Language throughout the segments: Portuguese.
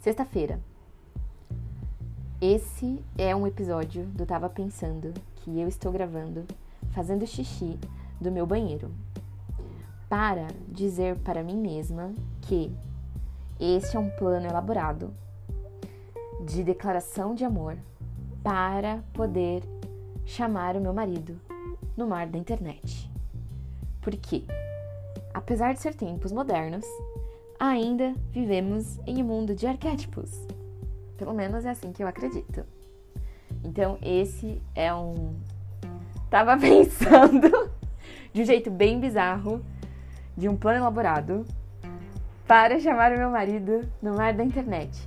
Sexta-feira. Esse é um episódio do Tava Pensando que eu estou gravando fazendo xixi do meu banheiro. Para dizer para mim mesma que este é um plano elaborado de declaração de amor para poder chamar o meu marido no mar da internet. Porque, apesar de ser tempos modernos, ainda vivemos em um mundo de arquétipos. Pelo menos é assim que eu acredito. Então, esse é um. Tava pensando de um jeito bem bizarro, de um plano elaborado, para chamar o meu marido no mar da internet.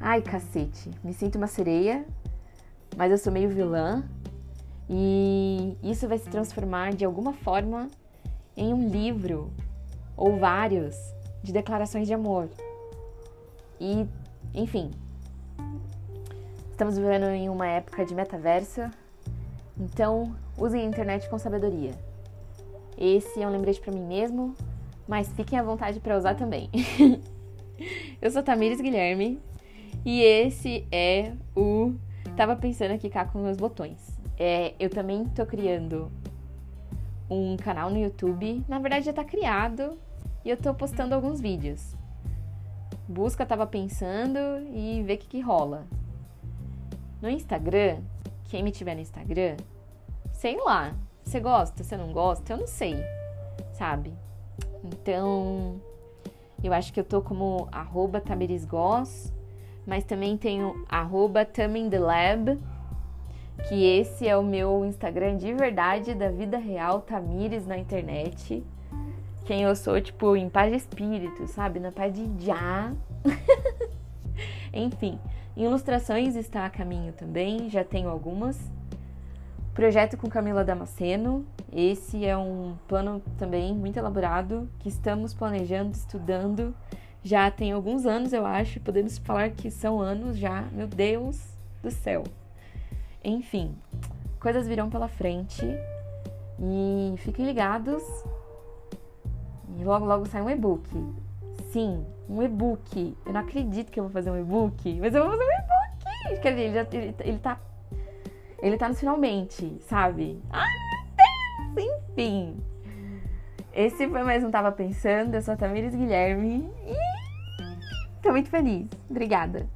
Ai, cacete, me sinto uma sereia, mas eu sou meio vilã e isso vai se transformar de alguma forma em um livro ou vários de declarações de amor. E, enfim, estamos vivendo em uma época de metaverso, então usem a internet com sabedoria. Esse é um lembrete para mim mesmo, mas fiquem à vontade para usar também. Eu sou Tamires Guilherme e esse é o Tava pensando aqui cá com meus botões. É, eu também tô criando um canal no YouTube. Na verdade já tá criado, e eu tô postando alguns vídeos. Busca tava pensando e vê o que, que rola. No Instagram, quem me tiver no Instagram, sei lá. Você gosta, você não gosta, eu não sei, sabe? Então, eu acho que eu tô como arroba mas também tenho arroba que esse é o meu Instagram de verdade, da vida real, Tamires na internet quem eu sou, tipo, em paz de espírito, sabe? Na paz de já. Enfim, ilustrações está a caminho também, já tenho algumas. Projeto com Camila Damasceno, esse é um plano também muito elaborado que estamos planejando, estudando. Já tem alguns anos, eu acho, podemos falar que são anos já, meu Deus do céu. Enfim, coisas virão pela frente e fiquem ligados e logo, logo sai um e-book. Sim, um e-book. Eu não acredito que eu vou fazer um e-book, mas eu vou fazer um e-book. Quer dizer, ele, já, ele, ele tá. Ele tá no finalmente, sabe? Ai, meu Deus! Enfim. Esse foi mais um Tava Pensando. Eu sou a Tamires Guilherme. E tô muito feliz. Obrigada.